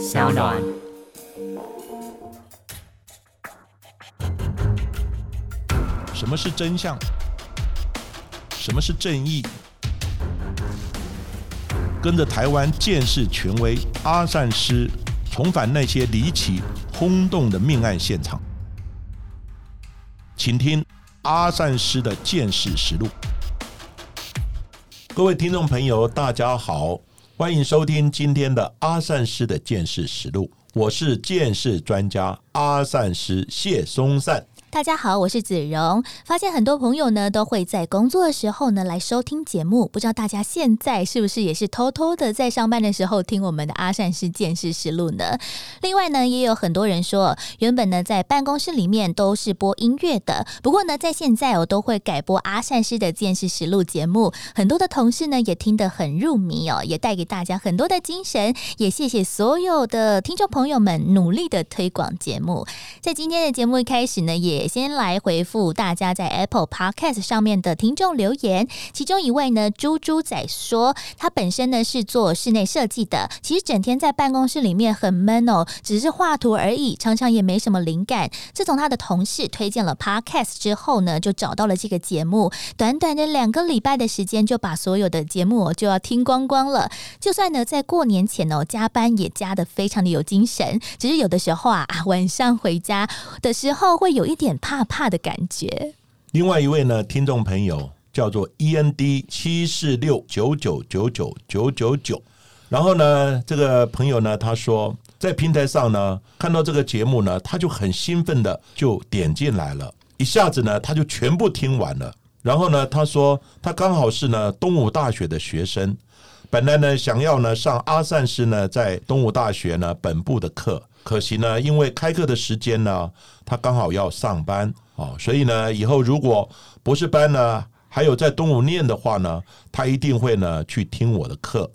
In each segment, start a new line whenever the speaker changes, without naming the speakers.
小暖。
什么是真相？什么是正义？跟着台湾建士权威阿善师，重返那些离奇轰动的命案现场，请听阿善师的见识实录。各位听众朋友，大家好，欢迎收听今天的阿善师的见识实录。我是见识专家阿善师谢松善。
大家好，我是子荣。发现很多朋友呢都会在工作的时候呢来收听节目，不知道大家现在是不是也是偷偷的在上班的时候听我们的阿善师见识实录呢？另外呢，也有很多人说，原本呢在办公室里面都是播音乐的，不过呢在现在我都会改播阿善师的见识实录节目，很多的同事呢也听得很入迷哦，也带给大家很多的精神。也谢谢所有的听众朋友们努力的推广节目。在今天的节目一开始呢，也先来回复大家在 Apple Podcast 上面的听众留言。其中一位呢，猪猪仔说，他本身呢是做室内设计的，其实整天在办公室里面很闷哦，只是画图而已，常常也没什么灵感。自从他的同事推荐了 Podcast 之后呢，就找到了这个节目，短短的两个礼拜的时间，就把所有的节目就要听光光了。就算呢在过年前哦加班也加的非常的有精神，只是有的时候啊晚上回家的时候会有一点怕怕的感觉。
另外一位呢，听众朋友叫做 E N D 七四六九九九九九九九，然后呢，这个朋友呢，他说在平台上呢看到这个节目呢，他就很兴奋的就点进来了，一下子呢他就全部听完了。然后呢，他说他刚好是呢东吴大学的学生，本来呢想要呢上阿善师呢在东吴大学呢本部的课，可惜呢因为开课的时间呢他刚好要上班哦，所以呢以后如果博士班呢还有在东吴念的话呢，他一定会呢去听我的课。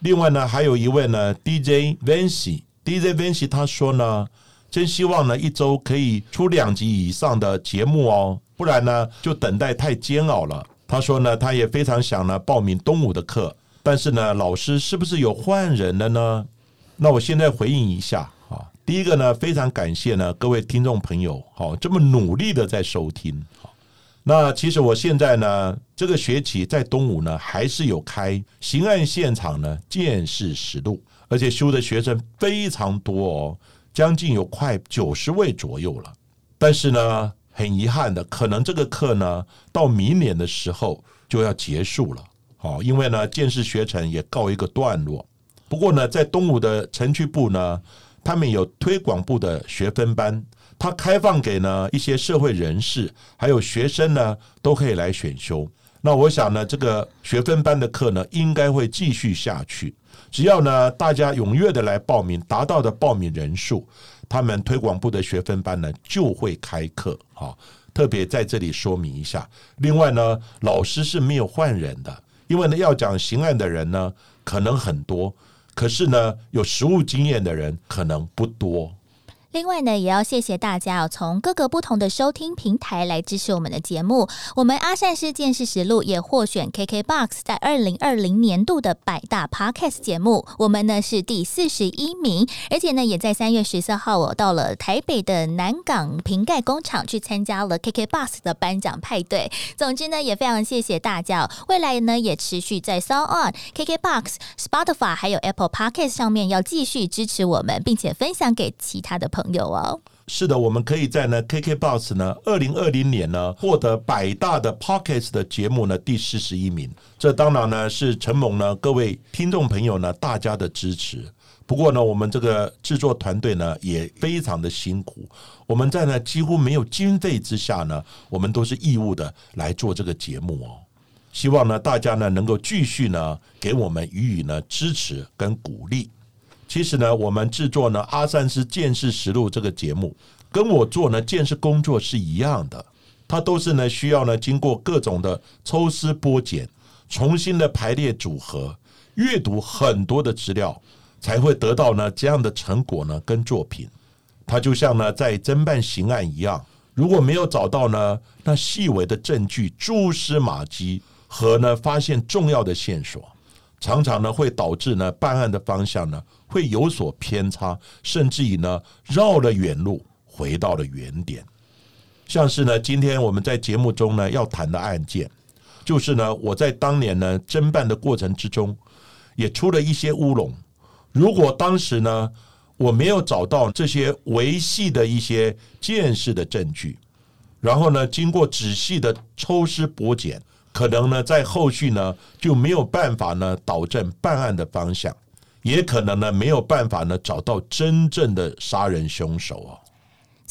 另外呢，还有一位呢，DJ Vancy，DJ Vancy 他说呢，真希望呢一周可以出两集以上的节目哦，不然呢就等待太煎熬了。他说呢，他也非常想呢报名东吴的课，但是呢，老师是不是有换人了呢？那我现在回应一下，第一个呢，非常感谢呢各位听众朋友，好这么努力的在收听。那其实我现在呢，这个学期在东吴呢，还是有开刑案现场呢见识实录，而且修的学生非常多哦，将近有快九十位左右了。但是呢，很遗憾的，可能这个课呢，到明年的时候就要结束了。好，因为呢，见识学程也告一个段落。不过呢，在东吴的城区部呢，他们有推广部的学分班，它开放给呢一些社会人士还有学生呢，都可以来选修。那我想呢，这个学分班的课呢，应该会继续下去。只要呢大家踊跃的来报名，达到的报名人数，他们推广部的学分班呢就会开课。好，特别在这里说明一下。另外呢，老师是没有换人的，因为呢要讲刑案的人呢可能很多。可是呢，有实物经验的人可能不多。
另外呢，也要谢谢大家哦，从各个不同的收听平台来支持我们的节目。我们阿善师见识实录也获选 KKBOX 在二零二零年度的百大 Podcast 节目，我们呢是第四十一名，而且呢也在三月十四号我到了台北的南港瓶盖工厂去参加了 KKBOX 的颁奖派对。总之呢，也非常谢谢大家，未来呢也持续在 Sound On、KKBOX、Spotify 还有 Apple Podcast 上面要继续支持我们，并且分享给其他的朋友。有哦，
是的，我们可以在呢 KKBOX 呢，二零二零年呢获得百大的 Pockets 的节目呢第四十一名。这当然呢是承蒙呢各位听众朋友呢大家的支持。不过呢，我们这个制作团队呢也非常的辛苦。我们在呢几乎没有经费之下呢，我们都是义务的来做这个节目哦。希望呢大家呢能够继续呢给我们予以呢支持跟鼓励。其实呢，我们制作呢《阿善师见识实录》这个节目，跟我做呢见识工作是一样的，它都是呢需要呢经过各种的抽丝剥茧，重新的排列组合，阅读很多的资料，才会得到呢这样的成果呢跟作品。它就像呢在侦办刑案一样，如果没有找到呢那细微的证据、蛛丝马迹和呢发现重要的线索。常常呢会导致呢办案的方向呢会有所偏差，甚至于呢绕了远路回到了原点。像是呢今天我们在节目中呢要谈的案件，就是呢我在当年呢侦办的过程之中也出了一些乌龙。如果当时呢我没有找到这些维系的一些见识的证据，然后呢经过仔细的抽丝剥茧。可能呢，在后续呢就没有办法呢导正办案的方向，也可能呢没有办法呢找到真正的杀人凶手哦。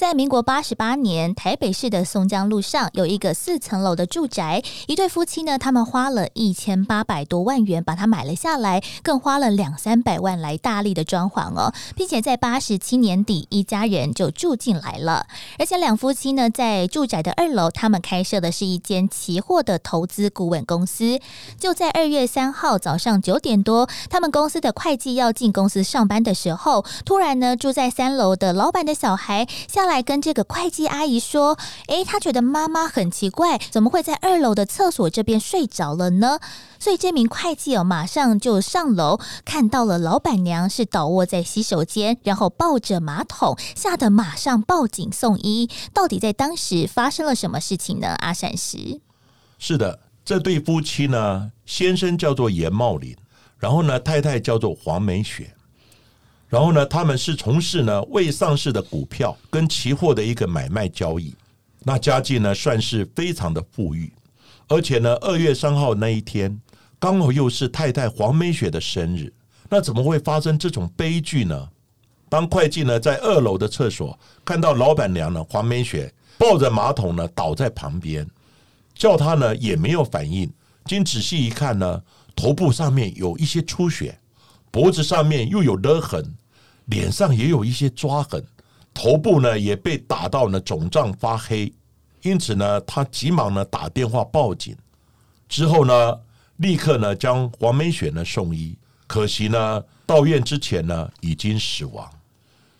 在民国八十八年，台北市的松江路上有一个四层楼的住宅，一对夫妻呢，他们花了一千八百多万元把它买了下来，更花了两三百万来大力的装潢哦，并且在八十七年底，一家人就住进来了。而且两夫妻呢，在住宅的二楼，他们开设的是一间期货的投资顾问公司。就在二月三号早上九点多，他们公司的会计要进公司上班的时候，突然呢，住在三楼的老板的小孩下。来跟这个会计阿姨说：“诶，他觉得妈妈很奇怪，怎么会在二楼的厕所这边睡着了呢？”所以这名会计哦，马上就上楼，看到了老板娘是倒卧在洗手间，然后抱着马桶，吓得马上报警送医。到底在当时发生了什么事情呢？阿善石
是的，这对夫妻呢，先生叫做严茂林，然后呢，太太叫做黄美雪。然后呢，他们是从事呢未上市的股票跟期货的一个买卖交易，那家境呢算是非常的富裕，而且呢二月三号那一天刚好又是太太黄美雪的生日，那怎么会发生这种悲剧呢？当会计呢在二楼的厕所看到老板娘呢黄美雪抱着马桶呢倒在旁边，叫他呢也没有反应，经仔细一看呢，头部上面有一些出血，脖子上面又有勒痕。脸上也有一些抓痕，头部呢也被打到呢肿胀发黑，因此呢他急忙呢打电话报警，之后呢立刻呢将黄美雪呢送医，可惜呢到院之前呢已经死亡。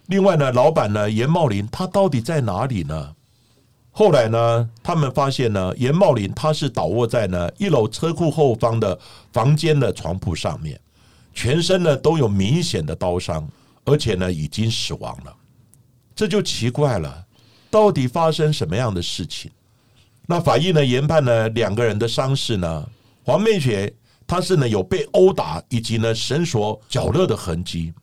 另外呢老板呢严茂林他到底在哪里呢？后来呢他们发现呢严茂林他是倒卧在呢一楼车库后方的房间的床铺上面，全身呢都有明显的刀伤。而且呢，已经死亡了，这就奇怪了，到底发生什么样的事情？那法医呢研判呢两个人的伤势呢，黄美雪她是呢有被殴打以及呢绳索绞勒的痕迹，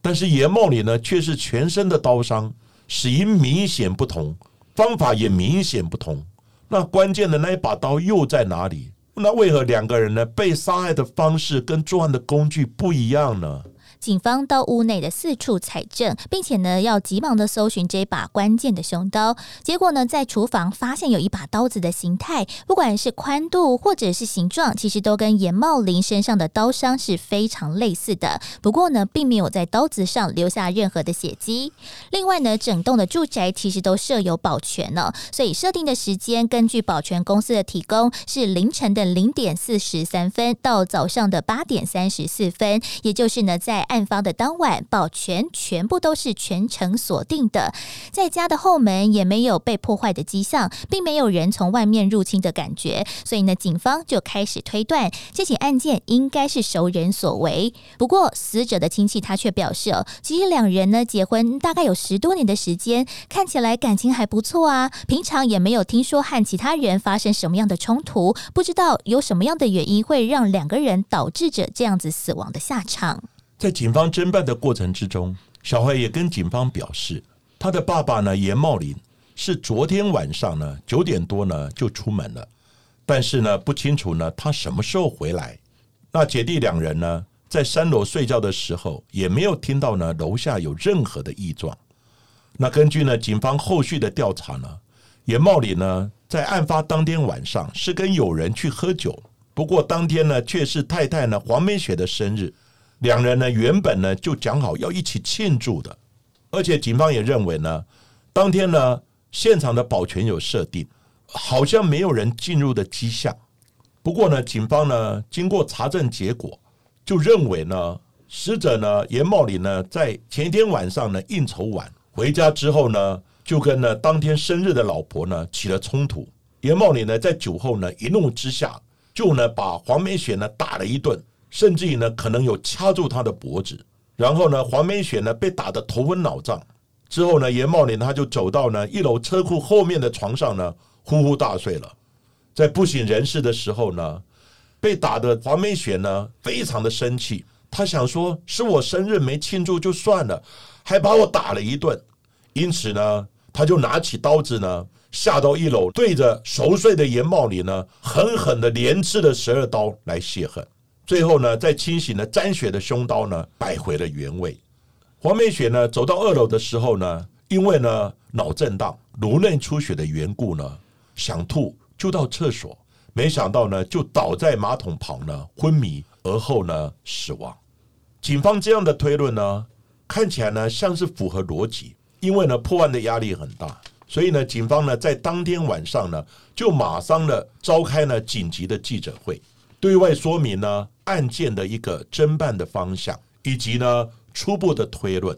但是严茂里呢却是全身的刀伤，死因明显不同，方法也明显不同。那关键的那一把刀又在哪里？那为何两个人呢被杀害的方式跟作案的工具不一样呢？
警方到屋内的四处采证，并且呢要急忙的搜寻这把关键的凶刀。结果呢，在厨房发现有一把刀子的形态，不管是宽度或者是形状，其实都跟严茂林身上的刀伤是非常类似的。不过呢，并没有在刀子上留下任何的血迹。另外呢，整栋的住宅其实都设有保全呢，所以设定的时间根据保全公司的提供是凌晨的零点四十三分到早上的八点三十四分，也就是呢在。案发的当晚，保全全部都是全程锁定的，在家的后门也没有被破坏的迹象，并没有人从外面入侵的感觉，所以呢，警方就开始推断这起案件应该是熟人所为。不过，死者的亲戚他却表示，其实两人呢结婚大概有十多年的时间，看起来感情还不错啊，平常也没有听说和其他人发生什么样的冲突，不知道有什么样的原因会让两个人导致着这样子死亡的下场。
在警方侦办的过程之中，小孩也跟警方表示，他的爸爸呢严茂林是昨天晚上呢九点多呢就出门了，但是呢不清楚呢他什么时候回来。那姐弟两人呢在三楼睡觉的时候，也没有听到呢楼下有任何的异状。那根据呢警方后续的调查呢，严茂林呢在案发当天晚上是跟友人去喝酒，不过当天呢却是太太呢黄美雪的生日。两人呢，原本呢就讲好要一起庆祝的，而且警方也认为呢，当天呢现场的保全有设定，好像没有人进入的迹象。不过呢，警方呢经过查证结果，就认为呢，死者呢严茂林呢在前一天晚上呢应酬完回家之后呢，就跟呢当天生日的老婆呢起了冲突。严茂林呢在酒后呢一怒之下，就呢把黄美雪呢打了一顿。甚至于呢可能有掐住他的脖子。然后呢，黄梅雪呢被打得头昏脑胀。之后呢，严茂林他就走到呢一楼车库后面的床上呢，呼呼大睡了。在不省人事的时候呢，被打的黄梅雪呢非常的生气，他想说是我生日没庆祝就算了，还把我打了一顿。因此呢，他就拿起刀子呢，下到一楼，对着熟睡的严茂林呢，狠狠的连刺了十二刀来泄恨。最后呢，在清醒的沾血的凶刀呢，摆回了原位。黄美雪呢，走到二楼的时候呢，因为呢脑震荡、颅内出血的缘故呢，想吐就到厕所，没想到呢就倒在马桶旁呢昏迷，而后呢死亡。警方这样的推论呢，看起来呢像是符合逻辑，因为呢破案的压力很大，所以呢警方呢在当天晚上呢就马上呢召开了紧急的记者会，对外说明呢案件的一个侦办的方向，以及呢。初步的推论，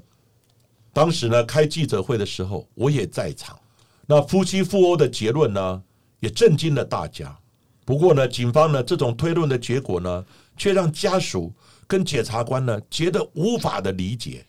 当时呢开记者会的时候，我也在场。那夫妻互殴的结论呢，也震惊了大家。不过呢，警方呢这种推论的结果呢，却让家属跟检察官呢觉得无法的理解。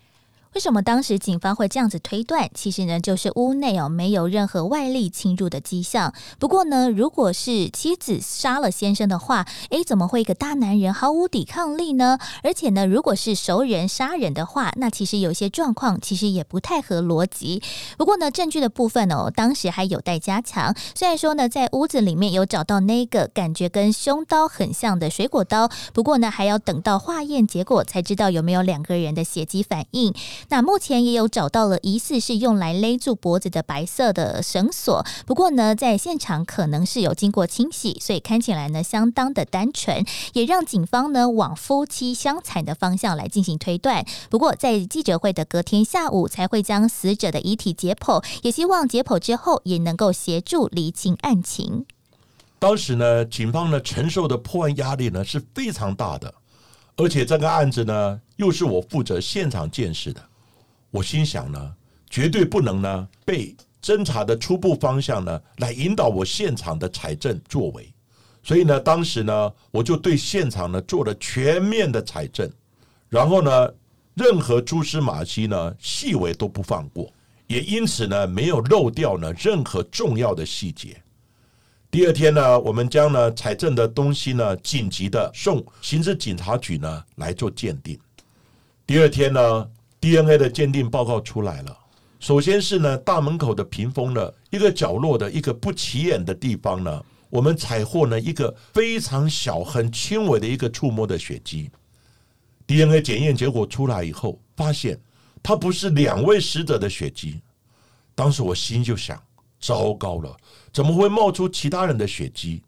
为什么当时警方会这样子推断？其实呢，就是屋内哦没有任何外力侵入的迹象。不过呢，如果是妻子杀了先生的话，诶，怎么会一个大男人毫无抵抗力呢？而且呢，如果是熟人杀人的话，那其实有些状况其实也不太合逻辑。不过呢，证据的部分哦，当时还有待加强。虽然说呢，在屋子里面有找到那个感觉跟凶刀很像的水果刀，不过呢，还要等到化验结果才知道有没有两个人的血迹反应。那目前也有找到了疑似是用来勒住脖子的白色的绳索，不过呢，在现场可能是有经过清洗，所以看起来呢相当的单纯，也让警方呢往夫妻相残的方向来进行推断。不过在记者会的隔天下午才会将死者的遗体解剖，也希望解剖之后也能够协助厘清案情。
当时呢，警方呢承受的破案压力呢是非常大的，而且这个案子呢又是我负责现场见识的。我心想呢，绝对不能呢被侦查的初步方向呢来引导我现场的采证作为，所以呢，当时呢我就对现场呢做了全面的采证，然后呢，任何蛛丝马迹呢细微都不放过，也因此呢没有漏掉呢任何重要的细节。第二天呢，我们将呢采证的东西呢紧急的送刑事警察局呢来做鉴定。第二天呢。DNA 的鉴定报告出来了。首先是呢，大门口的屏风的一个角落的一个不起眼的地方呢，我们采获呢一个非常小、很轻微的一个触摸的血迹。DNA 检验结果出来以后，发现它不是两位死者的血迹。当时我心就想：糟糕了，怎么会冒出其他人的血迹？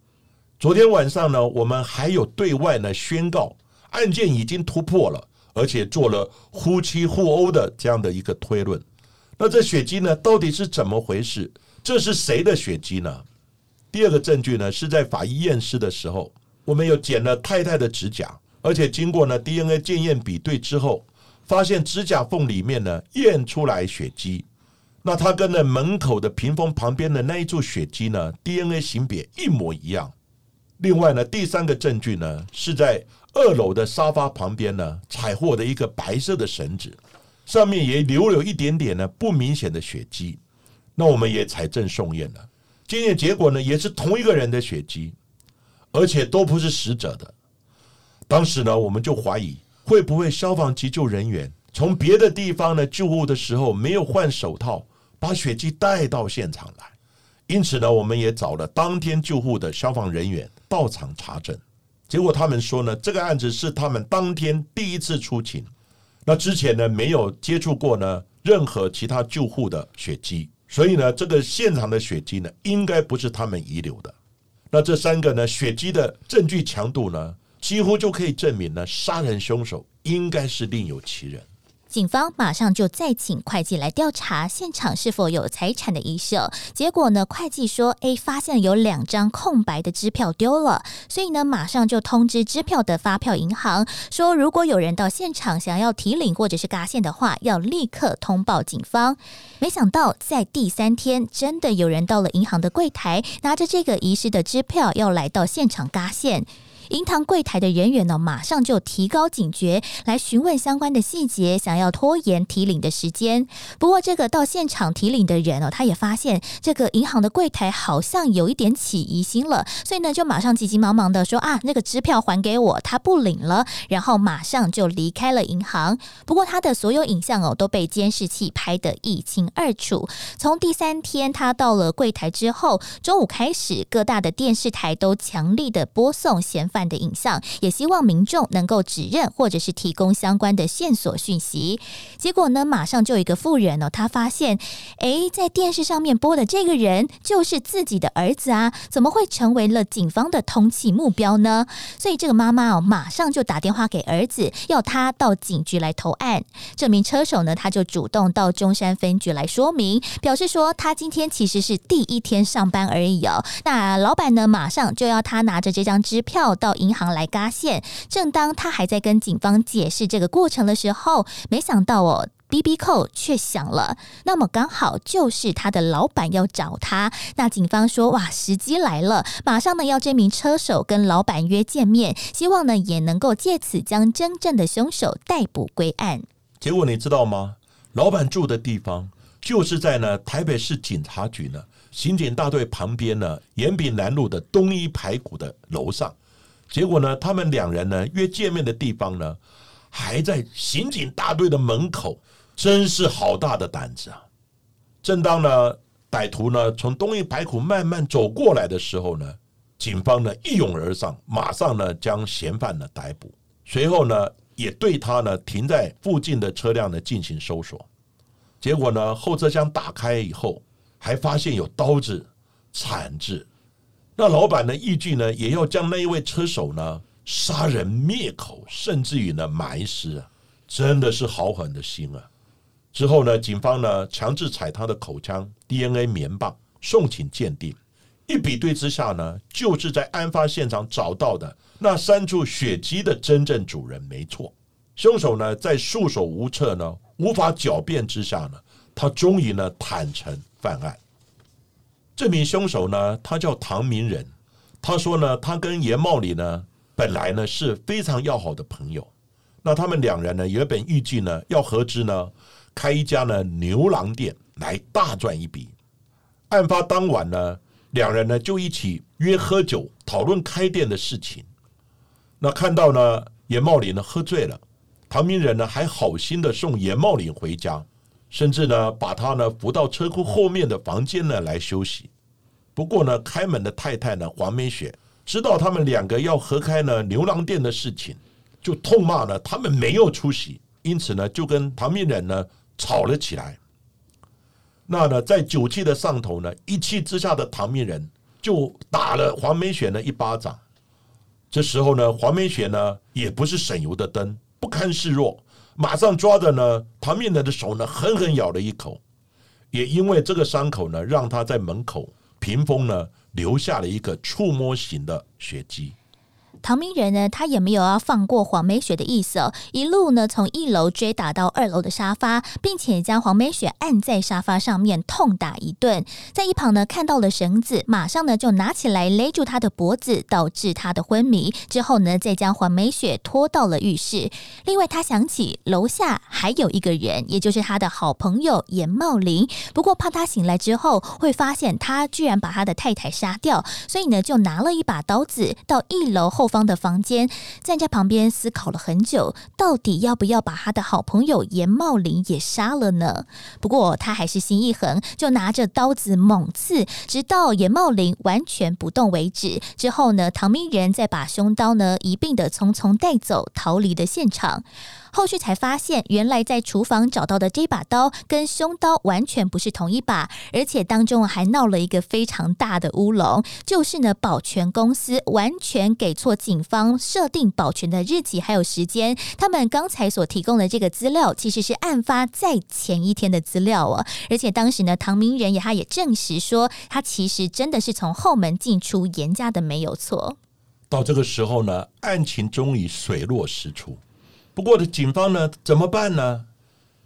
昨天晚上呢，我们还有对外呢宣告案件已经突破了。而且做了夫妻互殴的这样的一个推论，那这血迹呢，到底是怎么回事？这是谁的血迹呢？第二个证据呢，是在法医验尸的时候，我们有剪了太太的指甲，而且经过呢 DNA 检验比对之后，发现指甲缝里面呢验出来血迹，那它跟那门口的屏风旁边的那一处血迹呢 DNA 型别一模一样。另外呢，第三个证据呢，是在。二楼的沙发旁边呢，采获的一个白色的绳子，上面也留有一点点呢不明显的血迹。那我们也采证送验了，检验结果呢也是同一个人的血迹，而且都不是死者的。当时呢，我们就怀疑会不会消防急救人员从别的地方呢救护的时候没有换手套，把血迹带到现场来。因此呢，我们也找了当天救护的消防人员到场查证。结果他们说呢，这个案子是他们当天第一次出警，那之前呢没有接触过呢任何其他救护的血迹，所以呢这个现场的血迹呢应该不是他们遗留的。那这三个呢血迹的证据强度呢，几乎就可以证明呢杀人凶手应该是另有其人。
警方马上就再请会计来调查现场是否有财产的遗失。结果呢，会计说：“哎，发现有两张空白的支票丢了。”所以呢，马上就通知支票的发票银行，说如果有人到现场想要提领或者是嘎现的话，要立刻通报警方。没想到在第三天，真的有人到了银行的柜台，拿着这个遗失的支票要来到现场嘎现。银行柜台的人员呢，马上就提高警觉，来询问相关的细节，想要拖延提领的时间。不过，这个到现场提领的人哦，他也发现这个银行的柜台好像有一点起疑心了，所以呢，就马上急急忙忙的说啊，那个支票还给我，他不领了，然后马上就离开了银行。不过，他的所有影像哦，都被监视器拍得一清二楚。从第三天他到了柜台之后，中午开始，各大的电视台都强力的播送嫌犯的影像，也希望民众能够指认或者是提供相关的线索讯息。结果呢，马上就有一个妇人哦，他发现，诶，在电视上面播的这个人就是自己的儿子啊，怎么会成为了警方的通缉目标呢？所以这个妈妈哦，马上就打电话给儿子，要他到警局来投案。这名车手呢，他就主动到中山分局来说明，表示说他今天其实是第一天上班而已哦。那老板呢，马上就要他拿着这张支票到银行来嘎线。正当他还在跟警方解释这个过程的时候，没想到哦。B B 扣却响了，那么刚好就是他的老板要找他。那警方说：“哇，时机来了，马上呢要这名车手跟老板约见面，希望呢也能够借此将真正的凶手逮捕归案。”
结果你知道吗？老板住的地方就是在呢台北市警察局呢刑警大队旁边呢延平南路的东一排骨的楼上。结果呢，他们两人呢约见面的地方呢还在刑警大队的门口。真是好大的胆子啊！正当呢歹徒呢从东一排骨慢慢走过来的时候呢，警方呢一拥而上，马上呢将嫌犯呢逮捕，随后呢也对他呢停在附近的车辆呢进行搜索。结果呢后车厢打开以后，还发现有刀子、铲子。那老板呢依据呢也要将那一位车手呢杀人灭口，甚至于呢埋尸啊！真的是好狠的心啊！之后呢，警方呢强制采他的口腔、DNA、棉棒送请鉴定，一比对之下呢，就是在案发现场找到的那三处血迹的真正主人没错。凶手呢在束手无策呢、无法狡辩之下呢，他终于呢坦诚犯案。这名凶手呢，他叫唐明仁，他说呢，他跟严茂林呢本来呢是非常要好的朋友，那他们两人呢原本预计呢要合资呢。开一家呢牛郎店来大赚一笔。案发当晚呢，两人呢就一起约喝酒讨论开店的事情。那看到呢严茂林呢喝醉了，唐明仁呢还好心的送严茂林回家，甚至呢把他呢扶到车库后面的房间呢来休息。不过呢开门的太太呢黄美雪知道他们两个要合开呢牛郎店的事情，就痛骂呢他们没有出息，因此呢就跟唐明仁呢。吵了起来，那呢，在酒气的上头呢，一气之下的唐明仁就打了黄梅雪呢一巴掌。这时候呢，黄梅雪呢也不是省油的灯，不堪示弱，马上抓着呢旁边人的手呢狠狠咬了一口。也因为这个伤口呢，让他在门口屏风呢留下了一个触摸型的血迹。
唐明仁呢，他也没有要放过黄美雪的意思哦，一路呢从一楼追打到二楼的沙发，并且将黄美雪按在沙发上面痛打一顿。在一旁呢看到了绳子，马上呢就拿起来勒住她的脖子，导致她的昏迷。之后呢，再将黄美雪拖到了浴室。另外，他想起楼下还有一个人，也就是他的好朋友严茂林。不过怕他醒来之后会发现他居然把他的太太杀掉，所以呢就拿了一把刀子到一楼后。方的房间，站在旁边思考了很久，到底要不要把他的好朋友严茂林也杀了呢？不过他还是心一横，就拿着刀子猛刺，直到严茂林完全不动为止。之后呢，唐明仁再把凶刀呢一并的匆匆带走，逃离了现场。后续才发现，原来在厨房找到的这把刀跟凶刀完全不是同一把，而且当中还闹了一个非常大的乌龙，就是呢，保全公司完全给错警方设定保全的日期还有时间。他们刚才所提供的这个资料，其实是案发在前一天的资料哦。而且当时呢，唐明仁也他也证实说，他其实真的是从后门进出严家的，没有错。
到这个时候呢，案情终于水落石出。不过的警方呢，怎么办呢？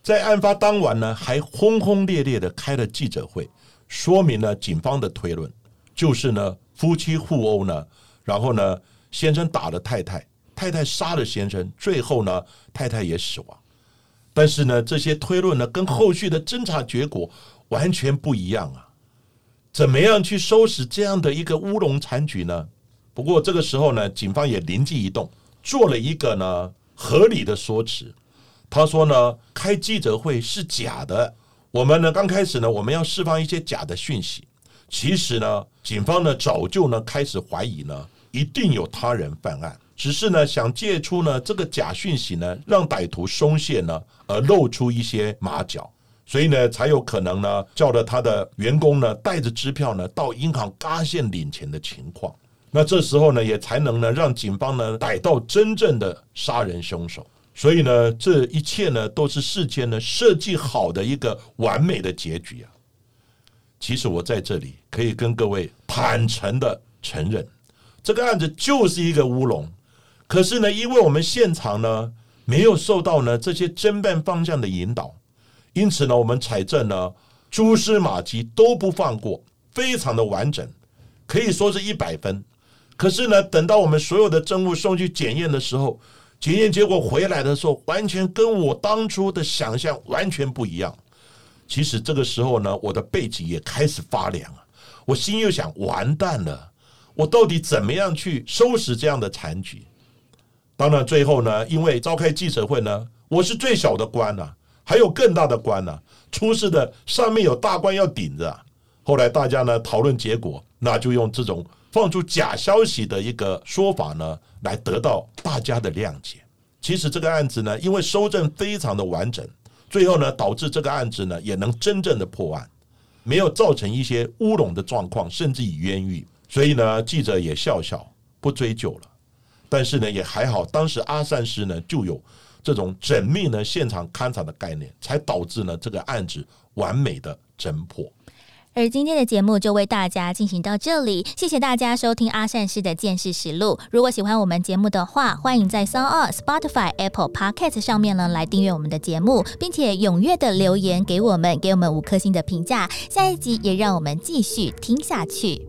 在案发当晚呢，还轰轰烈烈的开了记者会，说明了警方的推论，就是呢夫妻互殴呢，然后呢先生打了太太，太太杀了先生，最后呢，太太也死亡。但是呢，这些推论呢，跟后续的侦查结果完全不一样啊！怎么样去收拾这样的一个乌龙残局呢？不过这个时候呢，警方也灵机一动，做了一个呢合理的说辞。他说呢，开记者会是假的。我们呢，刚开始呢，我们要释放一些假的讯息。其实呢，警方呢早就呢开始怀疑呢，一定有他人犯案，只是呢想借出呢这个假讯息呢，让歹徒松懈呢，而露出一些马脚，所以呢才有可能呢叫了他的员工呢带着支票呢到银行嘎线领钱的情况。那这时候呢，也才能呢让警方呢逮到真正的杀人凶手。所以呢，这一切呢都是事先呢设计好的一个完美的结局啊。其实我在这里可以跟各位坦诚的承认，这个案子就是一个乌龙。可是呢，因为我们现场呢没有受到呢这些侦办方向的引导，因此呢，我们采证呢蛛丝马迹都不放过，非常的完整，可以说是一百分。可是呢，等到我们所有的证物送去检验的时候，检验结果回来的时候，完全跟我当初的想象完全不一样。其实这个时候呢，我的背脊也开始发凉啊！我心又想：完蛋了，我到底怎么样去收拾这样的残局？当然，最后呢，因为召开记者会呢，我是最小的官呐，还有更大的官呐，出事的上面有大官要顶着。后来大家呢讨论结果，那就用这种放出假消息的一个说法呢，来得到大家的谅解。其实这个案子呢，因为收证非常的完整。最后呢，导致这个案子呢也能真正的破案，没有造成一些乌龙的状况，甚至以冤狱。所以呢，记者也笑笑不追究了。但是呢，也还好，当时阿善师呢就有这种缜密呢现场勘查的概念，才导致呢这个案子完美的侦破。
而今天的节目就为大家进行到这里，谢谢大家收听阿善师的见识实录。如果喜欢我们节目的话，欢迎在 s o n g Spotify、Apple Podcast 上面呢来订阅我们的节目，并且踊跃的留言给我们，给我们五颗星的评价。下一集也让我们继续听下去。